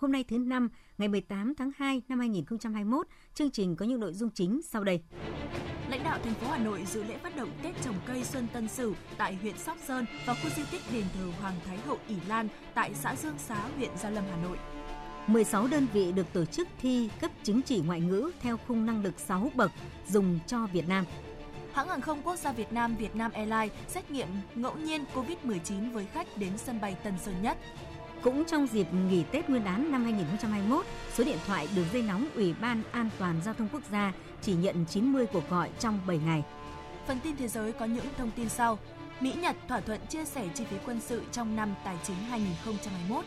Hôm nay thứ năm, ngày 18 tháng 2 năm 2021, chương trình có những nội dung chính sau đây. Lãnh đạo thành phố Hà Nội dự lễ phát động Tết trồng cây Xuân Tân Sửu tại huyện Sóc Sơn và khu di tích đền thờ Hoàng Thái Hậu ỷ Lan tại xã Dương Xá, huyện Gia Lâm, Hà Nội. 16 đơn vị được tổ chức thi cấp chứng chỉ ngoại ngữ theo khung năng lực 6 bậc dùng cho Việt Nam. Hãng hàng không quốc gia Việt Nam Vietnam Airlines xét nghiệm ngẫu nhiên COVID-19 với khách đến sân bay Tân Sơn Nhất. Cũng trong dịp nghỉ Tết Nguyên đán năm 2021, số điện thoại đường dây nóng Ủy ban An toàn Giao thông Quốc gia chỉ nhận 90 cuộc gọi trong 7 ngày. Phần tin thế giới có những thông tin sau. Mỹ Nhật thỏa thuận chia sẻ chi phí quân sự trong năm tài chính 2021.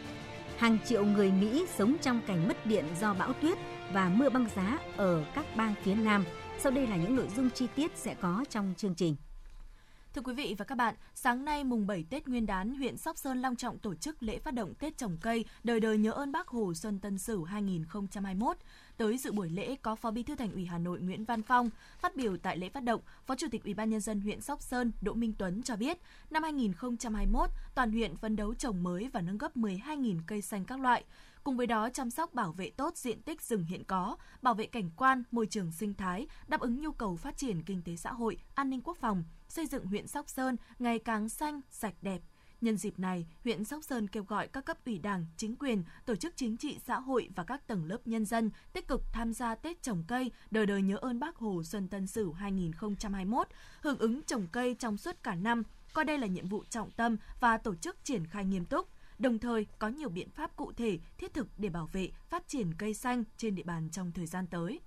Hàng triệu người Mỹ sống trong cảnh mất điện do bão tuyết và mưa băng giá ở các bang phía Nam. Sau đây là những nội dung chi tiết sẽ có trong chương trình. Thưa quý vị và các bạn, sáng nay mùng 7 Tết Nguyên đán, huyện Sóc Sơn long trọng tổ chức lễ phát động Tết trồng cây đời đời nhớ ơn Bác Hồ Xuân Tân Sửu 2021. Tới dự buổi lễ có Phó Bí thư Thành ủy Hà Nội Nguyễn Văn Phong. Phát biểu tại lễ phát động, Phó Chủ tịch Ủy ban nhân dân huyện Sóc Sơn Đỗ Minh Tuấn cho biết, năm 2021, toàn huyện phấn đấu trồng mới và nâng gấp 12.000 cây xanh các loại. Cùng với đó chăm sóc bảo vệ tốt diện tích rừng hiện có, bảo vệ cảnh quan, môi trường sinh thái, đáp ứng nhu cầu phát triển kinh tế xã hội, an ninh quốc phòng, xây dựng huyện Sóc Sơn ngày càng xanh, sạch đẹp. Nhân dịp này, huyện Sóc Sơn kêu gọi các cấp ủy đảng, chính quyền, tổ chức chính trị xã hội và các tầng lớp nhân dân tích cực tham gia Tết trồng cây, đời đời nhớ ơn Bác Hồ Xuân Tân Sửu 2021, hưởng ứng trồng cây trong suốt cả năm, coi đây là nhiệm vụ trọng tâm và tổ chức triển khai nghiêm túc đồng thời có nhiều biện pháp cụ thể, thiết thực để bảo vệ, phát triển cây xanh trên địa bàn trong thời gian tới.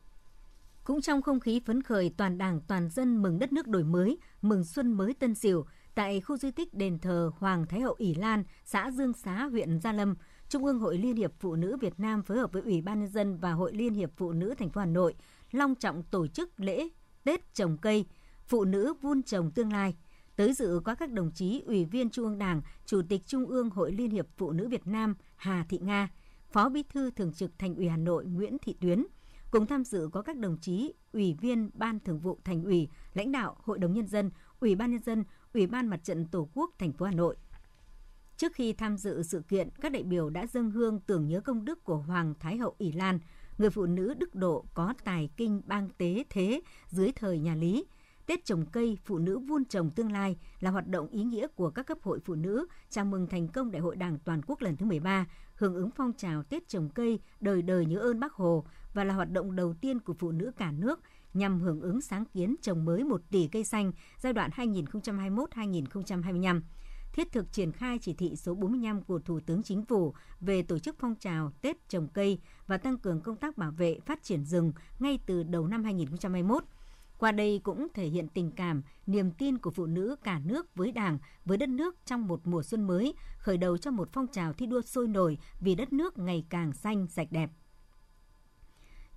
Cũng trong không khí phấn khởi toàn Đảng toàn dân mừng đất nước đổi mới, mừng xuân mới Tân Sửu, tại khu di tích đền thờ Hoàng Thái hậu ỷ Lan, xã Dương Xá, huyện Gia Lâm, Trung ương Hội Liên hiệp Phụ nữ Việt Nam phối hợp với Ủy ban nhân dân và Hội Liên hiệp Phụ nữ thành phố Hà Nội long trọng tổ chức lễ Tết trồng cây, phụ nữ vun trồng tương lai. Tới dự có các đồng chí Ủy viên Trung ương Đảng, Chủ tịch Trung ương Hội Liên hiệp Phụ nữ Việt Nam Hà Thị Nga, Phó Bí thư Thường trực Thành ủy Hà Nội Nguyễn Thị Tuyến. Cùng tham dự có các đồng chí Ủy viên Ban Thường vụ Thành ủy, lãnh đạo Hội đồng Nhân dân, Ủy ban Nhân dân, Ủy ban Mặt trận Tổ quốc thành phố Hà Nội. Trước khi tham dự sự kiện, các đại biểu đã dâng hương tưởng nhớ công đức của Hoàng Thái hậu ỷ Lan, người phụ nữ đức độ có tài kinh bang tế thế dưới thời nhà Lý, Tết trồng cây, phụ nữ vun trồng tương lai là hoạt động ý nghĩa của các cấp hội phụ nữ chào mừng thành công Đại hội Đảng toàn quốc lần thứ 13, hưởng ứng phong trào Tết trồng cây, đời đời nhớ ơn Bác Hồ và là hoạt động đầu tiên của phụ nữ cả nước nhằm hưởng ứng sáng kiến trồng mới 1 tỷ cây xanh giai đoạn 2021-2025 thiết thực triển khai chỉ thị số 45 của Thủ tướng Chính phủ về tổ chức phong trào Tết trồng cây và tăng cường công tác bảo vệ phát triển rừng ngay từ đầu năm 2021 qua đây cũng thể hiện tình cảm, niềm tin của phụ nữ cả nước với Đảng, với đất nước trong một mùa xuân mới, khởi đầu cho một phong trào thi đua sôi nổi vì đất nước ngày càng xanh, sạch đẹp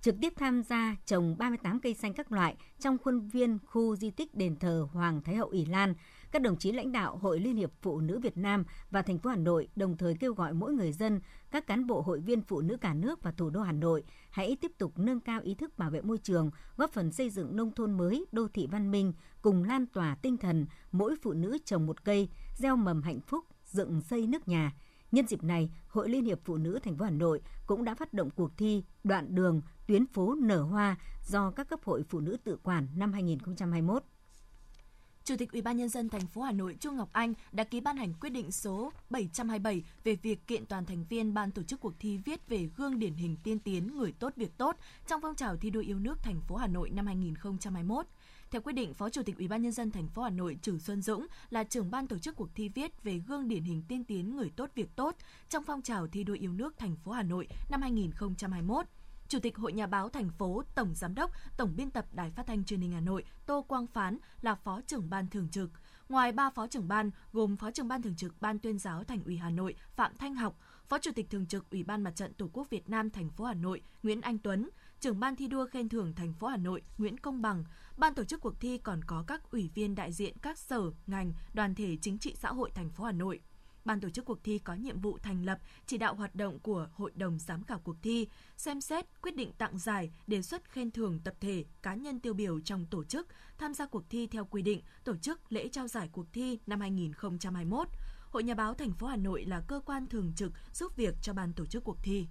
trực tiếp tham gia trồng 38 cây xanh các loại trong khuôn viên khu di tích đền thờ Hoàng Thái hậu ỷ Lan. Các đồng chí lãnh đạo Hội Liên hiệp Phụ nữ Việt Nam và thành phố Hà Nội đồng thời kêu gọi mỗi người dân, các cán bộ hội viên phụ nữ cả nước và thủ đô Hà Nội hãy tiếp tục nâng cao ý thức bảo vệ môi trường, góp phần xây dựng nông thôn mới, đô thị văn minh, cùng lan tỏa tinh thần mỗi phụ nữ trồng một cây, gieo mầm hạnh phúc, dựng xây nước nhà. Nhân dịp này, Hội Liên hiệp Phụ nữ thành phố Hà Nội cũng đã phát động cuộc thi Đoạn đường tuyến phố nở hoa do các cấp hội phụ nữ tự quản năm 2021. Chủ tịch Ủy ban nhân dân thành phố Hà Nội Chu Ngọc Anh đã ký ban hành quyết định số 727 về việc kiện toàn thành viên ban tổ chức cuộc thi viết về gương điển hình tiên tiến người tốt việc tốt trong phong trào thi đua yêu nước thành phố Hà Nội năm 2021. Theo quyết định, Phó Chủ tịch Ủy ban nhân dân thành phố Hà Nội Trử Xuân Dũng là trưởng ban tổ chức cuộc thi viết về gương điển hình tiên tiến người tốt việc tốt trong phong trào thi đua yêu nước thành phố Hà Nội năm 2021. Chủ tịch Hội Nhà báo thành phố, Tổng Giám đốc, Tổng biên tập Đài Phát thanh Truyền hình Hà Nội Tô Quang Phán là Phó trưởng ban thường trực. Ngoài ba phó trưởng ban gồm Phó trưởng ban thường trực Ban tuyên giáo Thành ủy Hà Nội Phạm Thanh Học, Phó Chủ tịch thường trực Ủy ban Mặt trận Tổ quốc Việt Nam thành phố Hà Nội Nguyễn Anh Tuấn, trưởng ban thi đua khen thưởng thành phố Hà Nội Nguyễn Công Bằng. Ban tổ chức cuộc thi còn có các ủy viên đại diện các sở, ngành, đoàn thể chính trị xã hội thành phố Hà Nội. Ban tổ chức cuộc thi có nhiệm vụ thành lập, chỉ đạo hoạt động của Hội đồng giám khảo cuộc thi, xem xét, quyết định tặng giải, đề xuất khen thưởng tập thể, cá nhân tiêu biểu trong tổ chức, tham gia cuộc thi theo quy định, tổ chức lễ trao giải cuộc thi năm 2021. Hội Nhà báo thành phố Hà Nội là cơ quan thường trực giúp việc cho ban tổ chức cuộc thi.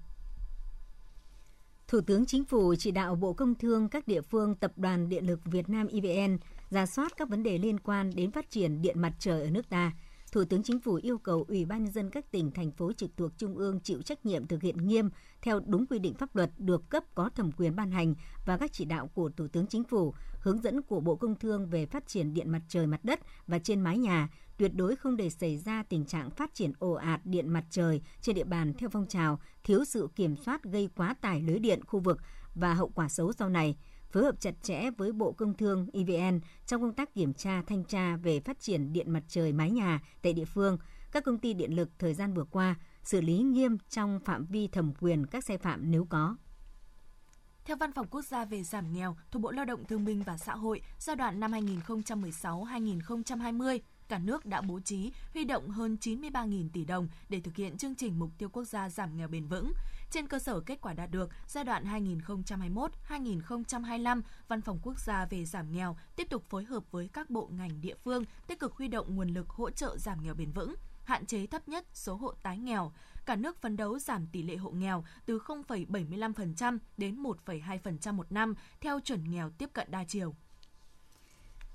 Thủ tướng Chính phủ chỉ đạo Bộ Công Thương các địa phương Tập đoàn Điện lực Việt Nam EVN ra soát các vấn đề liên quan đến phát triển điện mặt trời ở nước ta – Thủ tướng Chính phủ yêu cầu Ủy ban nhân dân các tỉnh thành phố trực thuộc trung ương chịu trách nhiệm thực hiện nghiêm theo đúng quy định pháp luật được cấp có thẩm quyền ban hành và các chỉ đạo của Thủ tướng Chính phủ, hướng dẫn của Bộ Công Thương về phát triển điện mặt trời mặt đất và trên mái nhà, tuyệt đối không để xảy ra tình trạng phát triển ồ ạt điện mặt trời trên địa bàn theo phong trào, thiếu sự kiểm soát gây quá tải lưới điện khu vực và hậu quả xấu sau này – phối hợp chặt chẽ với Bộ Công Thương EVN trong công tác kiểm tra thanh tra về phát triển điện mặt trời mái nhà tại địa phương, các công ty điện lực thời gian vừa qua, xử lý nghiêm trong phạm vi thẩm quyền các sai phạm nếu có. Theo Văn phòng Quốc gia về giảm nghèo thuộc Bộ Lao động Thương binh và Xã hội giai đoạn năm 2016-2020, cả nước đã bố trí huy động hơn 93.000 tỷ đồng để thực hiện chương trình mục tiêu quốc gia giảm nghèo bền vững. Trên cơ sở kết quả đạt được giai đoạn 2021-2025, Văn phòng Quốc gia về giảm nghèo tiếp tục phối hợp với các bộ ngành địa phương tích cực huy động nguồn lực hỗ trợ giảm nghèo bền vững, hạn chế thấp nhất số hộ tái nghèo. Cả nước phấn đấu giảm tỷ lệ hộ nghèo từ 0,75% đến 1,2% một năm theo chuẩn nghèo tiếp cận đa chiều.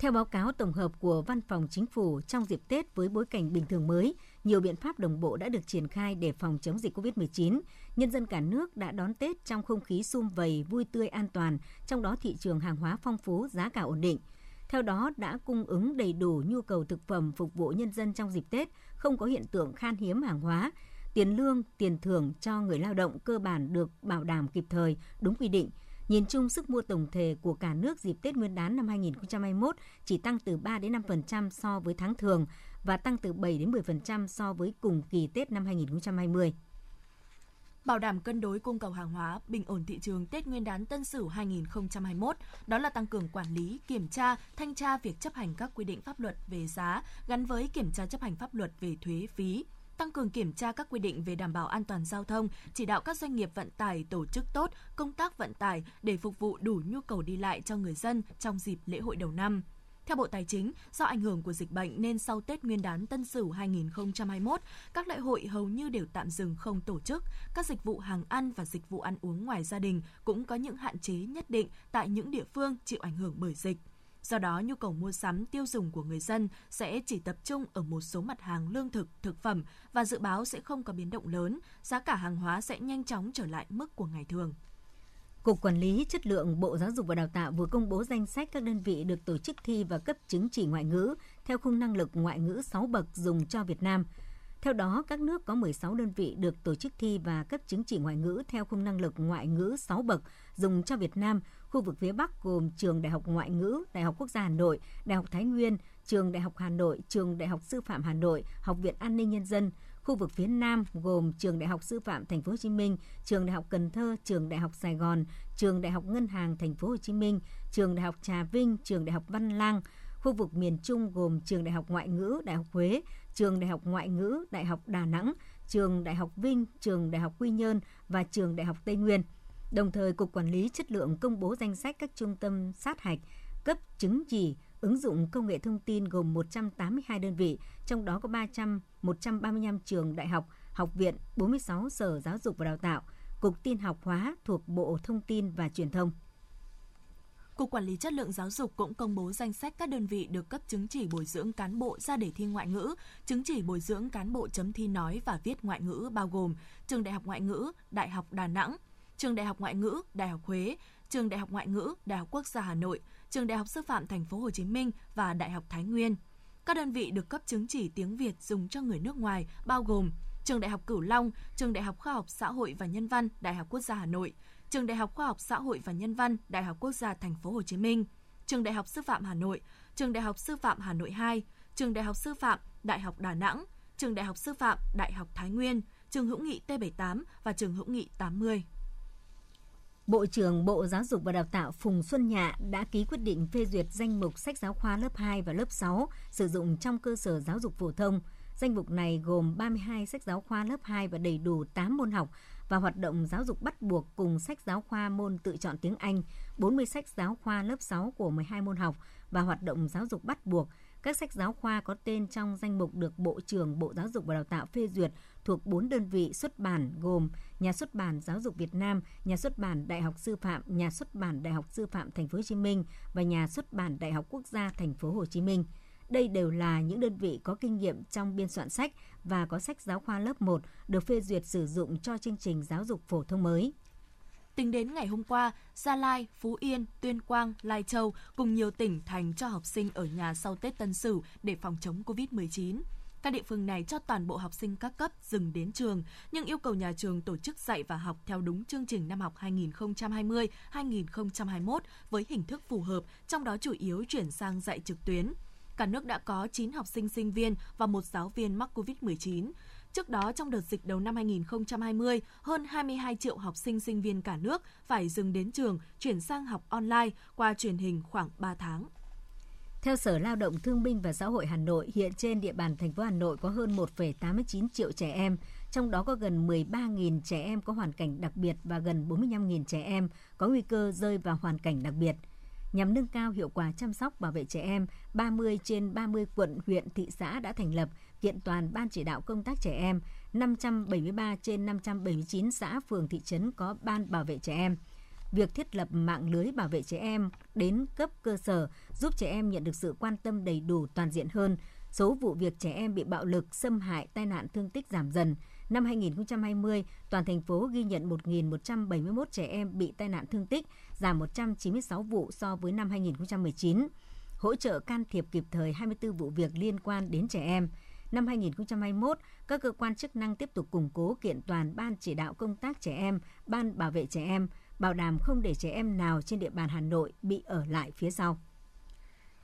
Theo báo cáo tổng hợp của Văn phòng Chính phủ, trong dịp Tết với bối cảnh bình thường mới, nhiều biện pháp đồng bộ đã được triển khai để phòng chống dịch COVID-19. Nhân dân cả nước đã đón Tết trong không khí sum vầy, vui tươi an toàn, trong đó thị trường hàng hóa phong phú, giá cả ổn định. Theo đó, đã cung ứng đầy đủ nhu cầu thực phẩm phục vụ nhân dân trong dịp Tết, không có hiện tượng khan hiếm hàng hóa. Tiền lương, tiền thưởng cho người lao động cơ bản được bảo đảm kịp thời, đúng quy định – Nhìn chung, sức mua tổng thể của cả nước dịp Tết Nguyên đán năm 2021 chỉ tăng từ 3 đến 5% so với tháng thường và tăng từ 7 đến 10% so với cùng kỳ Tết năm 2020 bảo đảm cân đối cung cầu hàng hóa, bình ổn thị trường Tết Nguyên đán Tân Sửu 2021, đó là tăng cường quản lý, kiểm tra, thanh tra việc chấp hành các quy định pháp luật về giá gắn với kiểm tra chấp hành pháp luật về thuế phí, tăng cường kiểm tra các quy định về đảm bảo an toàn giao thông, chỉ đạo các doanh nghiệp vận tải tổ chức tốt công tác vận tải để phục vụ đủ nhu cầu đi lại cho người dân trong dịp lễ hội đầu năm. Theo Bộ Tài chính, do ảnh hưởng của dịch bệnh nên sau Tết Nguyên đán Tân Sửu 2021, các lễ hội hầu như đều tạm dừng không tổ chức. Các dịch vụ hàng ăn và dịch vụ ăn uống ngoài gia đình cũng có những hạn chế nhất định tại những địa phương chịu ảnh hưởng bởi dịch. Do đó, nhu cầu mua sắm tiêu dùng của người dân sẽ chỉ tập trung ở một số mặt hàng lương thực, thực phẩm và dự báo sẽ không có biến động lớn, giá cả hàng hóa sẽ nhanh chóng trở lại mức của ngày thường. Cục Quản lý Chất lượng Bộ Giáo dục và Đào tạo vừa công bố danh sách các đơn vị được tổ chức thi và cấp chứng chỉ ngoại ngữ theo khung năng lực ngoại ngữ 6 bậc dùng cho Việt Nam. Theo đó, các nước có 16 đơn vị được tổ chức thi và cấp chứng chỉ ngoại ngữ theo khung năng lực ngoại ngữ 6 bậc dùng cho Việt Nam Khu vực phía Bắc gồm Trường Đại học Ngoại ngữ, Đại học Quốc gia Hà Nội, Đại học Thái Nguyên, Trường Đại học Hà Nội, Trường Đại học Sư phạm Hà Nội, Học viện An ninh Nhân dân. Khu vực phía Nam gồm Trường Đại học Sư phạm Thành phố Hồ Chí Minh, Trường Đại học Cần Thơ, Trường Đại học Sài Gòn, Trường Đại học Ngân hàng Thành phố Hồ Chí Minh, Trường Đại học Trà Vinh, Trường Đại học Văn Lang. Khu vực miền Trung gồm Trường Đại học Ngoại ngữ, Đại học Huế, Trường Đại học Ngoại ngữ, Đại học Đà Nẵng, Trường Đại học Vinh, Trường Đại học Quy Nhơn và Trường Đại học Tây Nguyên. Đồng thời, Cục Quản lý Chất lượng công bố danh sách các trung tâm sát hạch, cấp chứng chỉ, ứng dụng công nghệ thông tin gồm 182 đơn vị, trong đó có 300, 135 trường đại học, học viện, 46 sở giáo dục và đào tạo, Cục tin học hóa thuộc Bộ Thông tin và Truyền thông. Cục Quản lý Chất lượng Giáo dục cũng công bố danh sách các đơn vị được cấp chứng chỉ bồi dưỡng cán bộ ra để thi ngoại ngữ, chứng chỉ bồi dưỡng cán bộ chấm thi nói và viết ngoại ngữ bao gồm Trường Đại học Ngoại ngữ, Đại học Đà Nẵng, Trường Đại học Ngoại ngữ, Đại học Huế, Trường Đại học Ngoại ngữ, Đại học Quốc gia Hà Nội, Trường Đại học Sư phạm Thành phố Hồ Chí Minh và Đại học Thái Nguyên. Các đơn vị được cấp chứng chỉ tiếng Việt dùng cho người nước ngoài bao gồm Trường Đại học Cửu Long, Trường Đại học Khoa học Xã hội và Nhân văn, Đại học Quốc gia Hà Nội, Trường Đại học Khoa học Xã hội và Nhân văn, Đại học Quốc gia Thành phố Hồ Chí Minh, Trường Đại học Sư phạm Hà Nội, Trường Đại học Sư phạm Hà Nội 2, Trường Đại học Sư phạm Đại học Đà Nẵng, Trường Đại học Sư phạm Đại học Thái Nguyên, Trường Hữu nghị T78 và Trường Hữu nghị 80. Bộ trưởng Bộ Giáo dục và Đào tạo Phùng Xuân Nhạ đã ký quyết định phê duyệt danh mục sách giáo khoa lớp 2 và lớp 6 sử dụng trong cơ sở giáo dục phổ thông. Danh mục này gồm 32 sách giáo khoa lớp 2 và đầy đủ 8 môn học và hoạt động giáo dục bắt buộc cùng sách giáo khoa môn tự chọn tiếng Anh, 40 sách giáo khoa lớp 6 của 12 môn học và hoạt động giáo dục bắt buộc. Các sách giáo khoa có tên trong danh mục được Bộ trưởng Bộ Giáo dục và Đào tạo phê duyệt thuộc 4 đơn vị xuất bản gồm Nhà xuất bản Giáo dục Việt Nam, Nhà xuất bản Đại học Sư phạm, Nhà xuất bản Đại học Sư phạm Thành phố Hồ Chí Minh và Nhà xuất bản Đại học Quốc gia Thành phố Hồ Chí Minh. Đây đều là những đơn vị có kinh nghiệm trong biên soạn sách và có sách giáo khoa lớp 1 được phê duyệt sử dụng cho chương trình giáo dục phổ thông mới. Tính đến ngày hôm qua, Gia Lai, Phú Yên, Tuyên Quang, Lai Châu cùng nhiều tỉnh thành cho học sinh ở nhà sau Tết Tân Sửu để phòng chống COVID-19. Các địa phương này cho toàn bộ học sinh các cấp dừng đến trường, nhưng yêu cầu nhà trường tổ chức dạy và học theo đúng chương trình năm học 2020-2021 với hình thức phù hợp, trong đó chủ yếu chuyển sang dạy trực tuyến. Cả nước đã có 9 học sinh sinh viên và một giáo viên mắc COVID-19. Trước đó, trong đợt dịch đầu năm 2020, hơn 22 triệu học sinh sinh viên cả nước phải dừng đến trường, chuyển sang học online qua truyền hình khoảng 3 tháng. Theo Sở Lao động Thương binh và Xã hội Hà Nội, hiện trên địa bàn thành phố Hà Nội có hơn 1,89 triệu trẻ em, trong đó có gần 13.000 trẻ em có hoàn cảnh đặc biệt và gần 45.000 trẻ em có nguy cơ rơi vào hoàn cảnh đặc biệt. Nhằm nâng cao hiệu quả chăm sóc bảo vệ trẻ em, 30 trên 30 quận, huyện, thị xã đã thành lập kiện toàn Ban chỉ đạo công tác trẻ em, 573 trên 579 xã, phường, thị trấn có Ban bảo vệ trẻ em. Việc thiết lập mạng lưới bảo vệ trẻ em đến cấp cơ sở giúp trẻ em nhận được sự quan tâm đầy đủ toàn diện hơn, số vụ việc trẻ em bị bạo lực, xâm hại, tai nạn thương tích giảm dần. Năm 2020, toàn thành phố ghi nhận 1.171 trẻ em bị tai nạn thương tích, giảm 196 vụ so với năm 2019. Hỗ trợ can thiệp kịp thời 24 vụ việc liên quan đến trẻ em. Năm 2021, các cơ quan chức năng tiếp tục củng cố kiện toàn Ban chỉ đạo công tác trẻ em, Ban bảo vệ trẻ em, bảo đảm không để trẻ em nào trên địa bàn Hà Nội bị ở lại phía sau.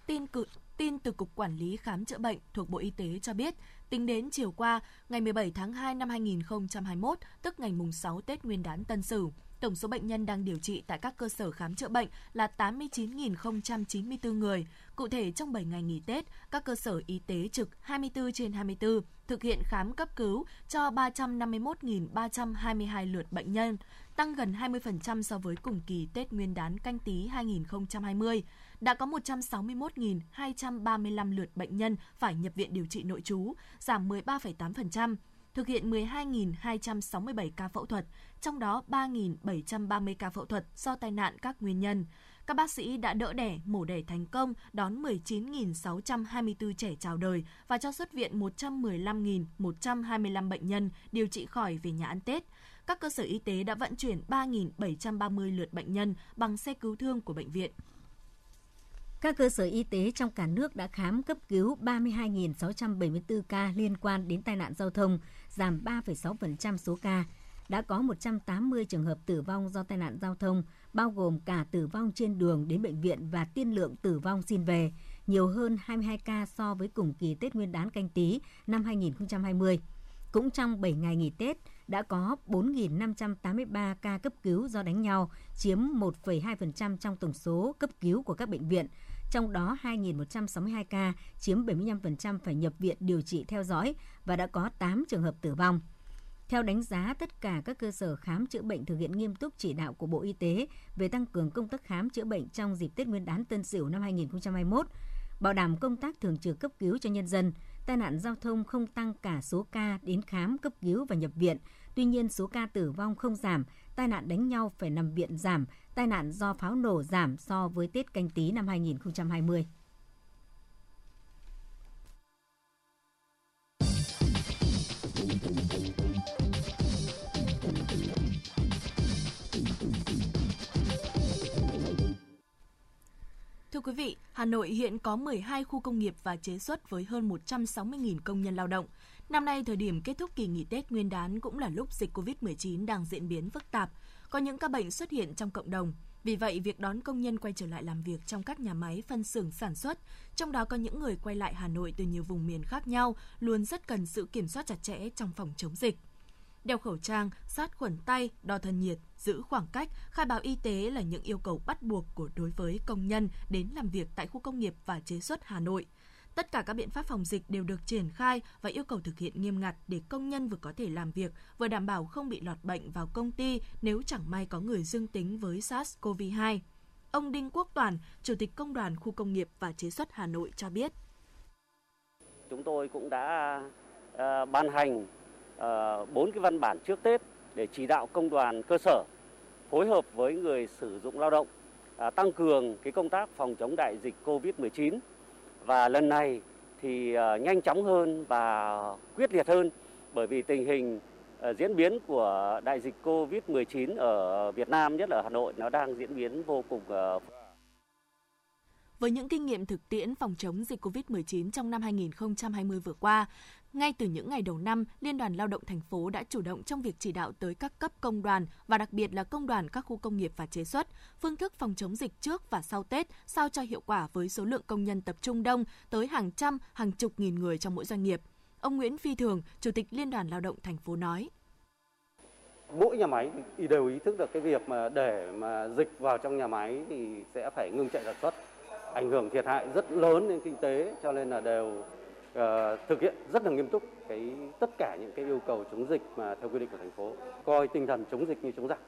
Tin cự Tin từ Cục Quản lý Khám chữa bệnh thuộc Bộ Y tế cho biết, tính đến chiều qua, ngày 17 tháng 2 năm 2021, tức ngày mùng 6 Tết Nguyên đán Tân Sửu, tổng số bệnh nhân đang điều trị tại các cơ sở khám chữa bệnh là 89.094 người. Cụ thể, trong 7 ngày nghỉ Tết, các cơ sở y tế trực 24 trên 24 thực hiện khám cấp cứu cho 351.322 lượt bệnh nhân, tăng gần 20% so với cùng kỳ Tết Nguyên đán canh tí 2020 đã có 161.235 lượt bệnh nhân phải nhập viện điều trị nội trú, giảm 13,8%, thực hiện 12.267 ca phẫu thuật, trong đó 3.730 ca phẫu thuật do tai nạn các nguyên nhân. Các bác sĩ đã đỡ đẻ, mổ đẻ thành công, đón 19.624 trẻ chào đời và cho xuất viện 115.125 bệnh nhân điều trị khỏi về nhà ăn Tết. Các cơ sở y tế đã vận chuyển 3.730 lượt bệnh nhân bằng xe cứu thương của bệnh viện. Các cơ sở y tế trong cả nước đã khám cấp cứu 32.674 ca liên quan đến tai nạn giao thông, giảm 3,6% số ca. Đã có 180 trường hợp tử vong do tai nạn giao thông, bao gồm cả tử vong trên đường đến bệnh viện và tiên lượng tử vong xin về, nhiều hơn 22 ca so với cùng kỳ Tết Nguyên đán canh tí năm 2020. Cũng trong 7 ngày nghỉ Tết, đã có 4.583 ca cấp cứu do đánh nhau, chiếm 1,2% trong tổng số cấp cứu của các bệnh viện, trong đó 2.162 ca, chiếm 75% phải nhập viện điều trị theo dõi và đã có 8 trường hợp tử vong. Theo đánh giá, tất cả các cơ sở khám chữa bệnh thực hiện nghiêm túc chỉ đạo của Bộ Y tế về tăng cường công tác khám chữa bệnh trong dịp Tết Nguyên đán Tân Sửu năm 2021, bảo đảm công tác thường trực cấp cứu cho nhân dân, tai nạn giao thông không tăng cả số ca đến khám cấp cứu và nhập viện. Tuy nhiên, số ca tử vong không giảm, tai nạn đánh nhau phải nằm viện giảm, tai nạn do pháo nổ giảm so với Tết canh tí năm 2020. Thưa quý vị, Hà Nội hiện có 12 khu công nghiệp và chế xuất với hơn 160.000 công nhân lao động. Năm nay, thời điểm kết thúc kỳ nghỉ Tết Nguyên đán cũng là lúc dịch COVID-19 đang diễn biến phức tạp. Có những ca bệnh xuất hiện trong cộng đồng. Vì vậy, việc đón công nhân quay trở lại làm việc trong các nhà máy phân xưởng sản xuất, trong đó có những người quay lại Hà Nội từ nhiều vùng miền khác nhau, luôn rất cần sự kiểm soát chặt chẽ trong phòng chống dịch. Đeo khẩu trang, sát khuẩn tay, đo thân nhiệt, giữ khoảng cách, khai báo y tế là những yêu cầu bắt buộc của đối với công nhân đến làm việc tại khu công nghiệp và chế xuất Hà Nội. Tất cả các biện pháp phòng dịch đều được triển khai và yêu cầu thực hiện nghiêm ngặt để công nhân vừa có thể làm việc, vừa đảm bảo không bị lọt bệnh vào công ty nếu chẳng may có người dương tính với SARS-CoV-2. Ông Đinh Quốc Toàn, Chủ tịch Công đoàn Khu công nghiệp và Chế xuất Hà Nội cho biết. Chúng tôi cũng đã uh, ban hành ờ, bốn uh, cái văn bản trước Tết để chỉ đạo công đoàn cơ sở phối hợp với người sử dụng lao động uh, tăng cường cái công tác phòng chống đại dịch COVID-19 và lần này thì ờ, nhanh chóng hơn và quyết liệt hơn bởi vì tình hình ờ, diễn biến của đại dịch Covid-19 ở Việt Nam nhất là ở Hà Nội nó đang diễn biến vô cùng ờ, với những kinh nghiệm thực tiễn phòng chống dịch COVID-19 trong năm 2020 vừa qua, ngay từ những ngày đầu năm, Liên đoàn Lao động thành phố đã chủ động trong việc chỉ đạo tới các cấp công đoàn và đặc biệt là công đoàn các khu công nghiệp và chế xuất, phương thức phòng chống dịch trước và sau Tết sao cho hiệu quả với số lượng công nhân tập trung đông tới hàng trăm, hàng chục nghìn người trong mỗi doanh nghiệp. Ông Nguyễn Phi Thường, Chủ tịch Liên đoàn Lao động thành phố nói mỗi nhà máy đều ý thức được cái việc mà để mà dịch vào trong nhà máy thì sẽ phải ngưng chạy sản xuất ảnh hưởng thiệt hại rất lớn đến kinh tế cho nên là đều Ờ, thực hiện rất là nghiêm túc cái tất cả những cái yêu cầu chống dịch mà theo quy định của thành phố, coi tinh thần chống dịch như chống giặc.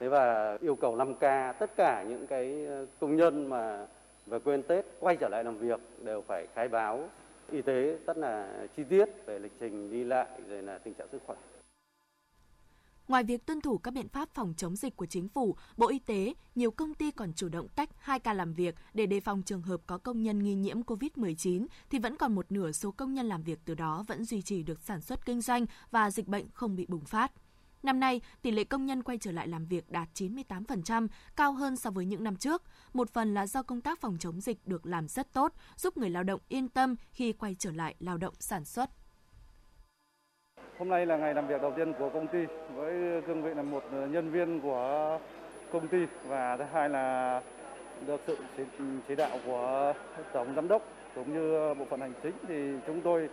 Thế và yêu cầu 5K tất cả những cái ờ, công nhân mà về quên Tết quay trở lại làm việc đều phải khai báo y tế rất là chi tiết về lịch trình đi lại, rồi là tình trạng sức khỏe. Ngoài việc tuân thủ các biện pháp phòng chống dịch của chính phủ, Bộ Y tế, nhiều công ty còn chủ động tách hai ca làm việc để đề phòng trường hợp có công nhân nghi nhiễm COVID-19 thì vẫn còn một nửa số công nhân làm việc từ đó vẫn duy trì được sản xuất kinh doanh và dịch bệnh không bị bùng phát. Năm nay, tỷ lệ công nhân quay trở lại làm việc đạt 98%, cao hơn so với những năm trước. Một phần là do công tác phòng chống dịch được làm rất tốt, giúp người lao động yên tâm khi quay trở lại lao động sản xuất. Hôm nay là ngày làm việc đầu tiên của công ty với cương vị là một ờ, nhân viên của công ty và thứ hai là được sự chỉ, chỉ đạo của tổng giám đốc cũng như bộ phận hành chính. Thì chúng tôi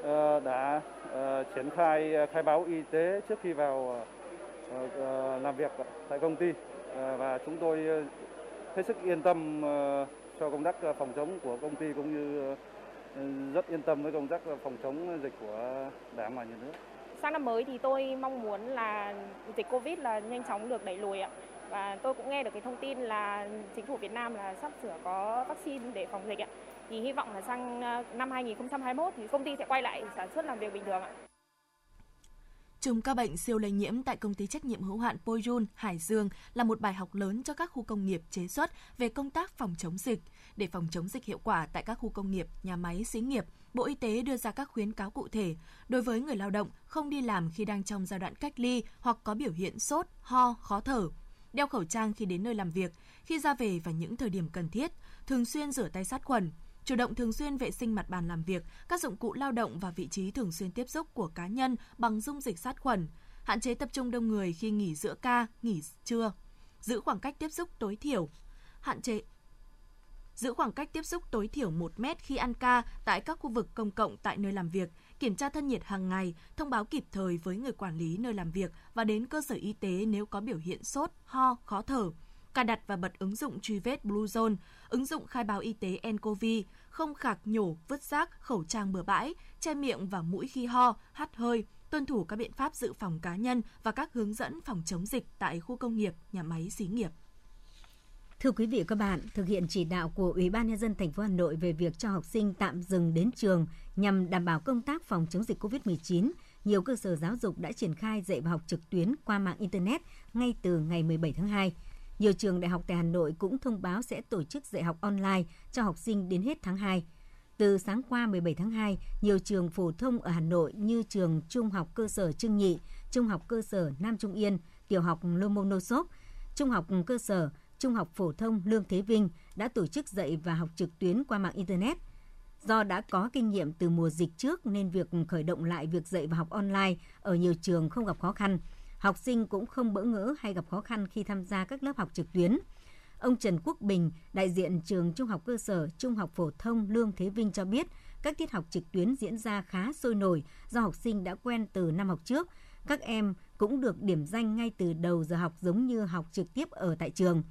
uh, đã uh, triển khai khai báo y tế trước khi vào uh, làm việc tại công ty. Uh, và chúng tôi hết sức yên tâm uh, cho công tác phòng chống của công ty cũng như uh, rất yên tâm với công tác phòng chống dịch của Đảng và Nhà nước. Sang năm mới thì tôi mong muốn là dịch Covid là nhanh chóng được đẩy lùi ạ. Và tôi cũng nghe được cái thông tin là chính phủ Việt Nam là sắp sửa có vaccine để phòng dịch ạ. Thì hy vọng là sang ờ, năm 2021 thì công ty sẽ quay lại sản xuất làm việc bình thường ạ. Chùm ca bệnh siêu lây nhiễm tại công ty trách nhiệm hữu hạn Poyun, Hải Dương là một bài học lớn cho các khu công nghiệp chế xuất về công tác phòng chống dịch. Để phòng chống dịch hiệu quả tại các khu công nghiệp, nhà máy, xí nghiệp, Bộ Y tế đưa ra các khuyến cáo cụ thể. Đối với người lao động không đi làm khi đang trong giai đoạn cách ly hoặc có biểu hiện sốt, ho, khó thở, đeo khẩu trang khi đến nơi làm việc, khi ra về và những thời điểm cần thiết, thường xuyên rửa tay sát khuẩn, chủ động thường xuyên vệ sinh mặt bàn làm việc, các dụng cụ lao động và vị trí thường xuyên tiếp xúc của cá nhân bằng dung dịch sát khuẩn, hạn chế tập trung đông người khi nghỉ giữa ca, nghỉ trưa, giữ khoảng cách tiếp xúc tối thiểu, hạn chế giữ khoảng cách tiếp xúc tối thiểu 1 mét khi ăn ca tại các khu vực công cộng tại nơi làm việc, kiểm tra thân nhiệt hàng ngày, thông báo kịp thời với người quản lý nơi làm việc và đến cơ sở y tế nếu có biểu hiện sốt, ho, khó thở. Cài đặt và bật ứng dụng truy vết Bluezone, ứng dụng khai báo y tế nCoV, không khạc nhổ, vứt rác, khẩu trang bừa bãi, che miệng và mũi khi ho, hắt hơi, tuân thủ các biện pháp dự phòng cá nhân và các hướng dẫn phòng chống dịch tại khu công nghiệp, nhà máy, xí nghiệp. Thưa quý vị và các bạn, thực hiện chỉ đạo của Ủy ban nhân dân thành phố Hà Nội về việc cho học sinh tạm dừng đến trường nhằm đảm bảo công tác phòng chống dịch COVID-19, nhiều cơ sở giáo dục đã triển khai dạy và học trực tuyến qua mạng internet ngay từ ngày 17 tháng 2. Nhiều trường đại học tại Hà Nội cũng thông báo sẽ tổ chức dạy học online cho học sinh đến hết tháng 2. Từ sáng qua 17 tháng 2, nhiều trường phổ thông ở Hà Nội như trường Trung học cơ sở Trưng Nhị, Trung học cơ sở Nam Trung Yên, Tiểu học Lomonosov, Trung học cơ sở Trung học phổ thông Lương Thế Vinh đã tổ chức dạy và học trực tuyến qua mạng Internet. Do đã có kinh nghiệm từ mùa dịch trước nên việc khởi động lại việc dạy và học online ở nhiều trường không gặp khó khăn. Học sinh cũng không bỡ ngỡ hay gặp khó khăn khi tham gia các lớp học trực tuyến. Ông Trần Quốc Bình, đại diện trường Trung học cơ sở Trung học phổ thông Lương Thế Vinh cho biết, các tiết học trực tuyến diễn ra khá sôi nổi do học sinh đã quen từ năm học trước Các em cũng được điểm danh ngay từ đầu giờ học giống như học trực tiếp ở tại trường.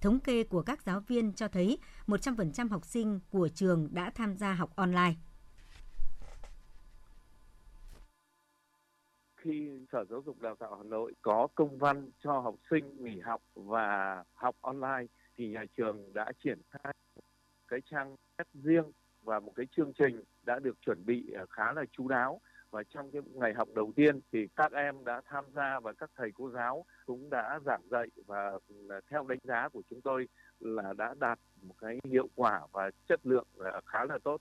Thống kê của các giáo viên cho thấy 100% học sinh của trường đã tham gia học online. Khi Sở Giáo dục Đào tạo Hà Nội có công văn cho học sinh nghỉ học và học online thì nhà trường đã triển khai cái trang web riêng và một cái chương trình đã được chuẩn bị à, khá là chú đáo và trong cái ngày học đầu tiên thì các em đã tham gia và các thầy cô giáo cũng đã giảng dạy và à, theo đánh giá của chúng tôi là đã đạt một cái hiệu quả và chất lượng à, khá là tốt.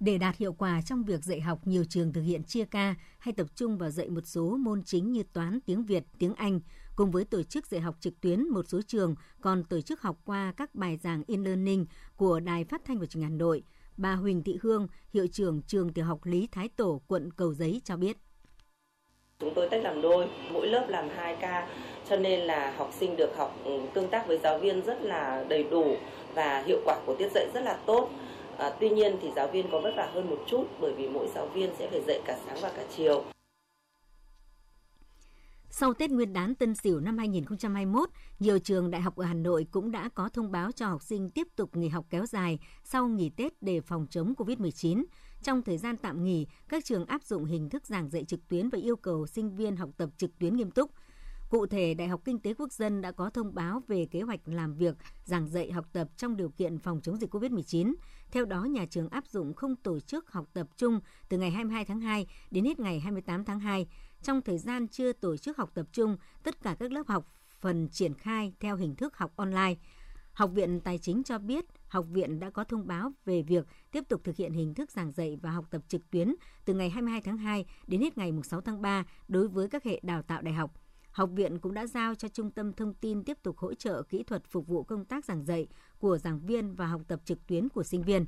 Để đạt hiệu quả trong việc dạy học, nhiều trường thực hiện chia ca hay tập trung vào dạy một số môn chính như toán, tiếng Việt, tiếng Anh. Cùng với tổ chức dạy học trực tuyến, một số trường còn tổ chức học qua các bài giảng e-learning của Đài Phát thanh và Truyền hình Hà Nội. Bà Huỳnh Thị Hương, hiệu trưởng trường tiểu học Lý Thái Tổ, quận Cầu Giấy cho biết. Chúng tôi tách làm đôi, mỗi lớp làm 2 ca, cho nên là học sinh được học ừ, tương tác với giáo viên rất là đầy đủ và hiệu quả của tiết dạy rất là tốt. À, tuy nhiên thì giáo viên có vất vả hơn một chút bởi vì mỗi giáo viên sẽ phải dạy cả sáng và cả chiều. Sau Tết Nguyên đán Tân Sửu năm 2021, nhiều trường đại học ở Hà Nội cũng đã có thông báo cho học sinh tiếp tục nghỉ học kéo dài sau nghỉ Tết để phòng chống COVID-19. Trong thời gian tạm nghỉ, các trường áp dụng hình thức giảng dạy trực tuyến và yêu cầu sinh viên học tập trực tuyến nghiêm túc. Cụ thể, Đại học Kinh tế Quốc dân đã có thông báo về kế hoạch làm việc, giảng dạy học tập trong điều kiện phòng chống dịch COVID-19. Theo đó, nhà trường áp dụng không tổ chức học tập trung từ ngày 22 tháng 2 đến hết ngày 28 tháng 2. Trong thời gian chưa tổ chức học tập trung, tất cả các lớp học phần triển khai theo hình thức học online. Học viện Tài chính cho biết, học viện đã có thông báo về việc tiếp tục thực hiện hình thức giảng dạy và học tập trực tuyến từ ngày 22 tháng 2 đến hết ngày 6 tháng 3 đối với các hệ đào tạo đại học. Học viện cũng đã giao cho Trung tâm Thông tin tiếp tục hỗ trợ kỹ thuật phục vụ công tác giảng dạy của giảng viên và học tập trực tuyến của sinh viên.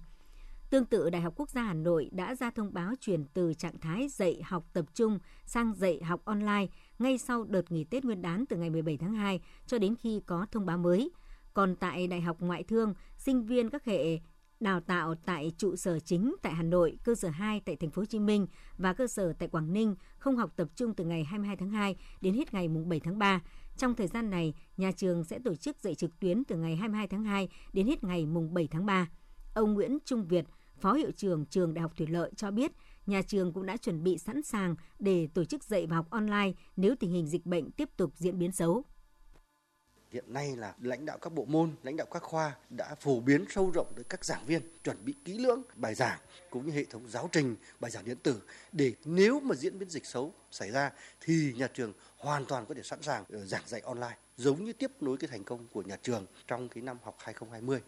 Tương tự, Đại học Quốc gia Hà Nội đã ra thông báo chuyển từ trạng thái dạy học tập trung sang dạy học online ngay sau đợt nghỉ Tết Nguyên đán từ ngày 17 tháng 2 cho đến khi có thông báo mới. Còn tại Đại học Ngoại thương, sinh viên các hệ đào tạo tại trụ sở chính tại Hà Nội, cơ sở 2 tại thành phố Hồ Chí Minh và cơ sở tại Quảng Ninh không học tập trung từ ngày 22 tháng 2 đến hết ngày 7 tháng 3. Trong thời gian này, nhà trường sẽ tổ chức dạy trực tuyến từ ngày 22 tháng 2 đến hết ngày mùng 7 tháng 3. Ông Nguyễn Trung Việt, Phó hiệu trưởng trường Đại học Thủy Lợi cho biết, nhà trường cũng đã chuẩn bị sẵn sàng để tổ chức dạy và học online nếu tình hình dịch bệnh tiếp tục diễn biến xấu. Hiện nay là lãnh đạo các bộ môn, lãnh đạo các khoa đã phổ biến sâu rộng tới các giảng viên, chuẩn bị kỹ lưỡng bài giảng cũng như hệ thống giáo trình, bài giảng điện tử để nếu mà diễn biến dịch xấu xảy ra thì nhà trường hoàn toàn có thể sẵn sàng ờ, giảng dạy online giống như tiếp nối cái thành công của nhà trường trong cái năm học 2020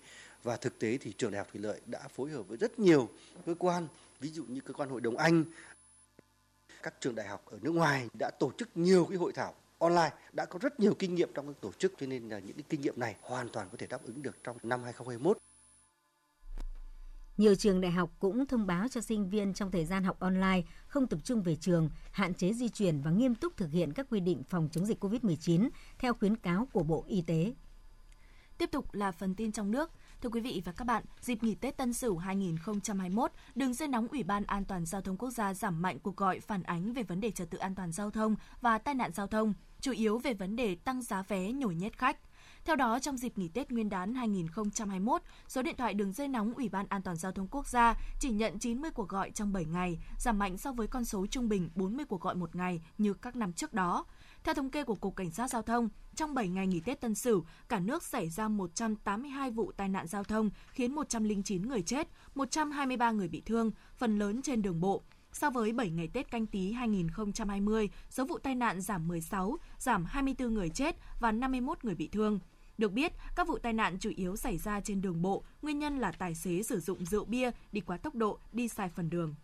và thực tế thì trường đại học thủy lợi đã phối hợp với rất nhiều cơ quan ví dụ như cơ quan hội đồng anh các trường đại học ở nước ngoài đã tổ chức nhiều cái hội thảo online đã có rất nhiều kinh nghiệm trong các tổ chức cho nên là những cái kinh nghiệm này hoàn toàn có thể đáp ứng được trong năm 2021. Nhiều trường đại học cũng thông báo cho sinh viên trong thời gian học online không tập trung về trường, hạn chế di chuyển và nghiêm túc thực hiện các quy định phòng chống dịch COVID-19 theo khuyến cáo của Bộ Y tế. Tiếp tục là phần tin trong nước. Thưa quý vị và các bạn, dịp nghỉ Tết Tân Sửu 2021, đường dây nóng Ủy ban An toàn giao thông quốc gia giảm mạnh cuộc gọi phản ánh về vấn đề trật tự an toàn giao thông và tai nạn giao thông, chủ yếu về vấn đề tăng giá vé nhồi nhét khách. Theo đó, trong dịp nghỉ Tết Nguyên đán 2021, số điện thoại đường dây nóng Ủy ban An toàn giao thông quốc gia chỉ nhận 90 cuộc gọi trong 7 ngày, giảm mạnh so với con số trung bình 40 cuộc gọi một ngày như các năm trước đó. Theo thống kê của Cục Cảnh sát Giao thông, trong 7 ngày nghỉ Tết Tân Sửu, cả nước xảy ra 182 vụ tai nạn giao thông khiến 109 người chết, 123 người bị thương, phần lớn trên đường bộ. So với 7 ngày Tết canh tí 2020, số vụ tai nạn giảm 16, giảm 24 người chết và 51 người bị thương. Được biết, các vụ tai nạn chủ yếu xảy ra trên đường bộ, nguyên nhân là tài xế sử dụng rượu bia, đi quá tốc độ, đi sai phần đường.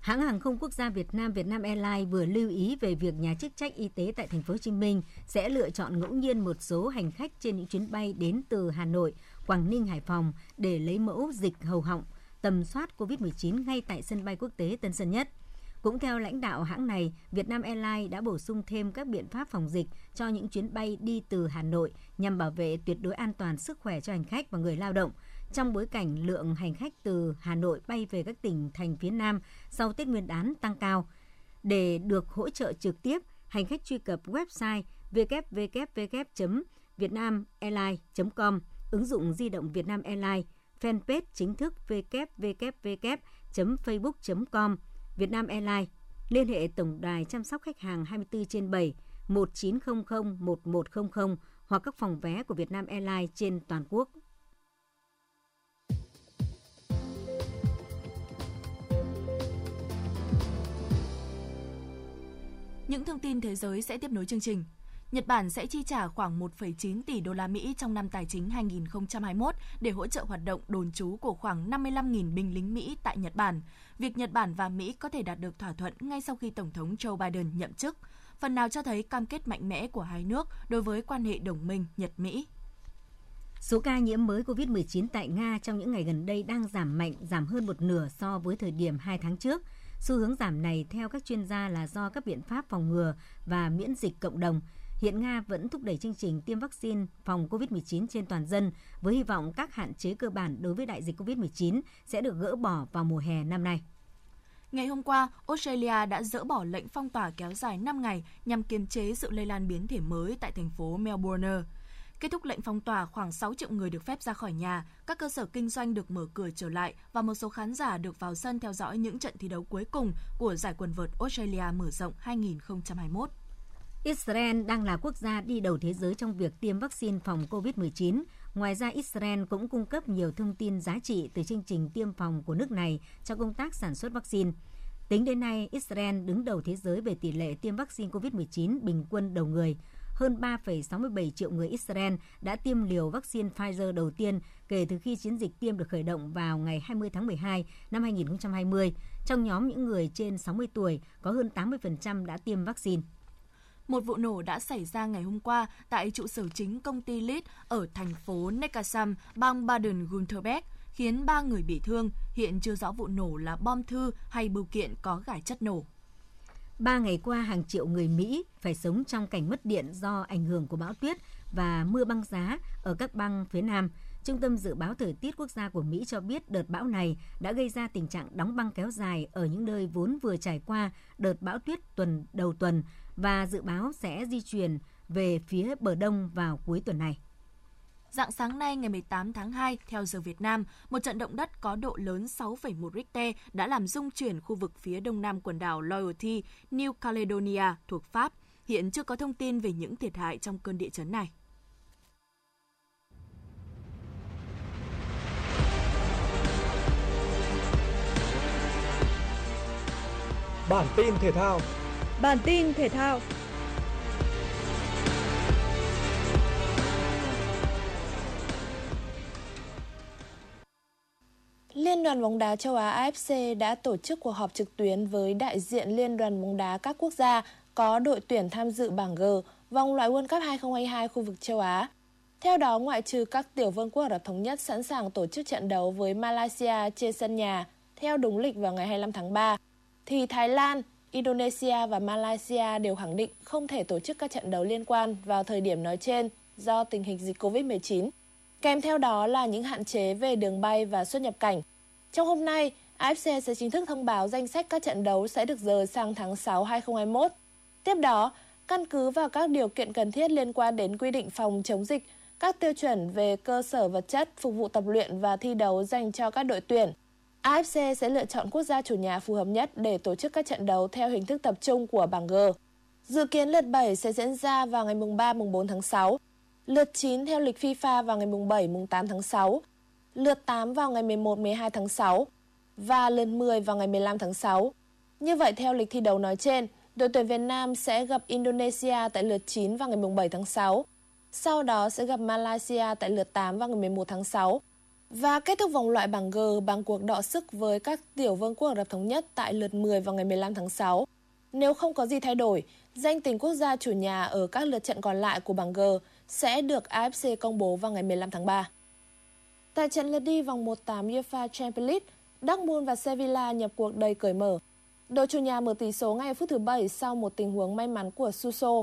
Hãng hàng không quốc gia Việt Nam Vietnam Airlines vừa lưu ý về việc nhà chức trách y tế tại thành phố Hồ Chí Minh sẽ lựa chọn ngẫu nhiên một số hành khách trên những chuyến bay đến từ Hà Nội, Quảng Ninh, Hải Phòng để lấy mẫu dịch hầu họng, tầm soát COVID-19 ngay tại sân bay quốc tế Tân Sơn Nhất. Cũng theo lãnh đạo hãng này, Vietnam Airlines đã bổ sung thêm các biện pháp phòng dịch cho những chuyến bay đi từ Hà Nội nhằm bảo vệ tuyệt đối an toàn sức khỏe cho hành khách và người lao động – trong bối cảnh lượng hành khách từ Hà Nội bay về các tỉnh thành phía Nam sau Tết Nguyên đán tăng cao. Để được hỗ trợ trực tiếp, hành khách truy cập website www.vietnamairlines.com, ứng dụng di động Vietnam Airlines, fanpage chính thức www.facebook.com Vietnam Airlines, liên hệ tổng đài chăm sóc khách hàng 24 trên 7 1900 1100 hoặc các phòng vé của Vietnam Airlines trên toàn quốc. Những thông tin thế giới sẽ tiếp nối chương trình. Nhật Bản sẽ chi trả khoảng 1,9 tỷ đô la Mỹ trong năm tài chính 2021 để hỗ trợ hoạt động đồn trú của khoảng 55.000 binh lính Mỹ tại Nhật Bản. Việc Nhật Bản và Mỹ có thể đạt được thỏa thuận ngay sau khi Tổng thống Joe Biden nhậm chức, phần nào cho thấy cam kết mạnh mẽ của hai nước đối với quan hệ đồng minh Nhật-Mỹ. Số ca nhiễm mới COVID-19 tại Nga trong những ngày gần đây đang giảm mạnh, giảm hơn một nửa so với thời điểm 2 tháng trước. Xu hướng giảm này theo các chuyên gia là do các biện pháp phòng ngừa và miễn dịch cộng đồng. Hiện Nga vẫn thúc đẩy chương trình tiêm vaccine phòng COVID-19 trên toàn dân với hy vọng các hạn chế cơ bản đối với đại dịch COVID-19 sẽ được gỡ bỏ vào mùa hè năm nay. Ngày hôm qua, Australia đã dỡ bỏ lệnh phong tỏa kéo dài 5 ngày nhằm kiềm chế sự lây lan biến thể mới tại thành phố Melbourne. Kết thúc lệnh phong tỏa, khoảng 6 triệu người được phép ra khỏi nhà, các cơ sở kinh doanh được mở cửa trở lại và một số khán giả được vào sân theo dõi những trận thi đấu cuối cùng của giải quần vợt Australia mở rộng 2021. Israel đang là quốc gia đi đầu thế giới trong việc tiêm vaccine phòng COVID-19. Ngoài ra, Israel cũng cung cấp nhiều thông tin giá trị từ chương trình tiêm phòng của nước này cho công tác sản xuất vaccine. Tính đến nay, Israel đứng đầu thế giới về tỷ lệ tiêm vaccine COVID-19 bình quân đầu người. Hơn 3,67 triệu người Israel đã tiêm liều vaccine Pfizer đầu tiên kể từ khi chiến dịch tiêm được khởi động vào ngày 20 tháng 12 năm 2020. Trong nhóm những người trên 60 tuổi, có hơn 80% đã tiêm vaccine. Một vụ nổ đã xảy ra ngày hôm qua tại trụ sở chính công ty Lead ở thành phố Nekasam, bang Baden-Württemberg, khiến ba người bị thương. Hiện chưa rõ vụ nổ là bom thư hay bưu kiện có gải chất nổ. Ba ngày qua, hàng triệu người Mỹ phải sống trong cảnh mất điện do ảnh hưởng của bão tuyết và mưa băng giá ở các bang phía Nam. Trung tâm Dự báo Thời tiết Quốc gia của Mỹ cho biết đợt bão này đã gây ra tình trạng đóng băng kéo dài ở những nơi vốn vừa trải qua đợt bão tuyết tuần đầu tuần và dự báo sẽ di chuyển về phía bờ đông vào cuối tuần này. Dạng sáng nay ngày 18 tháng 2, theo giờ Việt Nam, một trận động đất có độ lớn 6,1 Richter đã làm rung chuyển khu vực phía đông nam quần đảo Loyalty, New Caledonia thuộc Pháp. Hiện chưa có thông tin về những thiệt hại trong cơn địa chấn này. Bản tin thể thao Bản tin thể thao Liên đoàn bóng đá châu Á AFC đã tổ chức cuộc họp trực tuyến với đại diện Liên đoàn bóng đá các quốc gia có đội tuyển tham dự bảng G vòng loại World Cup 2022 khu vực châu Á. Theo đó, ngoại trừ các tiểu vương quốc Ả Rập Thống Nhất sẵn sàng tổ chức trận đấu với Malaysia trên sân nhà theo đúng lịch vào ngày 25 tháng 3, thì Thái Lan, Indonesia và Malaysia đều khẳng định không thể tổ chức các trận đấu liên quan vào thời điểm nói trên do tình hình dịch COVID-19. Kèm theo đó là những hạn chế về đường bay và xuất nhập cảnh. Trong hôm nay, AFC sẽ chính thức thông báo danh sách các trận đấu sẽ được rời sang tháng 6 2021. Tiếp đó, căn cứ vào các điều kiện cần thiết liên quan đến quy định phòng chống dịch, các tiêu chuẩn về cơ sở vật chất phục vụ tập luyện và thi đấu dành cho các đội tuyển – AFC sẽ lựa chọn quốc gia chủ nhà phù hợp nhất để tổ chức các trận đấu theo hình thức tập trung của bảng G. Dự kiến lượt 7 sẽ diễn ra vào ngày mùng 3 mùng 4 tháng 6, lượt 9 theo lịch FIFA vào ngày mùng 7 mùng 8 tháng 6, lượt 8 vào ngày 11 12 tháng 6 và lượt 10 vào ngày 15 tháng 6. Như vậy theo lịch thi đấu nói trên, đội tuyển Việt Nam sẽ gặp Indonesia tại lượt 9 vào ngày mùng 7 tháng 6. Sau đó sẽ gặp Malaysia tại lượt 8 vào ngày 11 tháng 6 và kết thúc vòng loại bảng G bằng cuộc đọ sức với các tiểu vương quốc Ả Rập Thống Nhất tại lượt 10 vào ngày 15 tháng 6. Nếu không có gì thay đổi, danh tính quốc gia chủ nhà ở các lượt trận còn lại của bảng G sẽ được AFC công bố vào ngày 15 tháng 3. Tại trận lượt đi vòng 1-8 UEFA Champions League, Dortmund và Sevilla nhập cuộc đầy cởi mở. Đội chủ nhà mở tỷ số ngay phút thứ 7 sau một tình huống may mắn của Suso.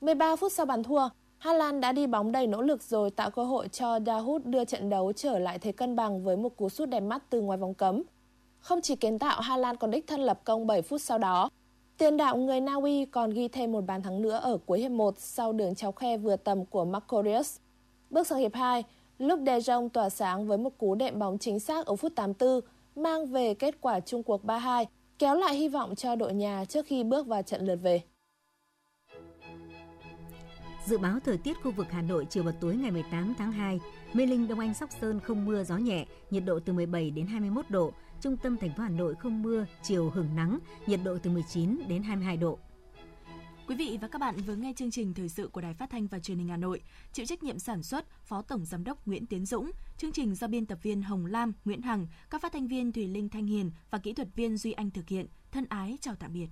13 phút sau bàn thua, Haaland Lan đã đi bóng đầy nỗ lực rồi tạo cơ hội cho Dahoud đưa trận đấu trở lại thế cân bằng với một cú sút đẹp mắt từ ngoài vòng cấm. Không chỉ kiến tạo, Haaland Lan còn đích thân lập công 7 phút sau đó. Tiền đạo người Na Uy còn ghi thêm một bàn thắng nữa ở cuối hiệp 1 sau đường chéo khe vừa tầm của Marco Reus. Bước sang hiệp 2, lúc De Jong tỏa sáng với một cú đệm bóng chính xác ở phút 84, mang về kết quả chung cuộc 3-2, kéo lại hy vọng cho đội nhà trước khi bước vào trận lượt về. Dự báo thời tiết khu vực Hà Nội chiều và tối ngày 18 tháng 2, Mê Linh, Đông Anh, Sóc Sơn không mưa, gió nhẹ, nhiệt độ từ 17 đến 21 độ. Trung tâm thành phố Hà Nội không mưa, chiều hưởng nắng, nhiệt độ từ 19 đến 22 độ. Quý vị và các bạn vừa nghe chương trình thời sự của Đài Phát thanh và Truyền hình Hà Nội, chịu trách nhiệm sản xuất Phó Tổng giám đốc Nguyễn Tiến Dũng, chương trình do biên tập viên Hồng Lam, Nguyễn Hằng, các phát thanh viên Thùy Linh Thanh Hiền và kỹ thuật viên Duy Anh thực hiện. Thân ái chào tạm biệt.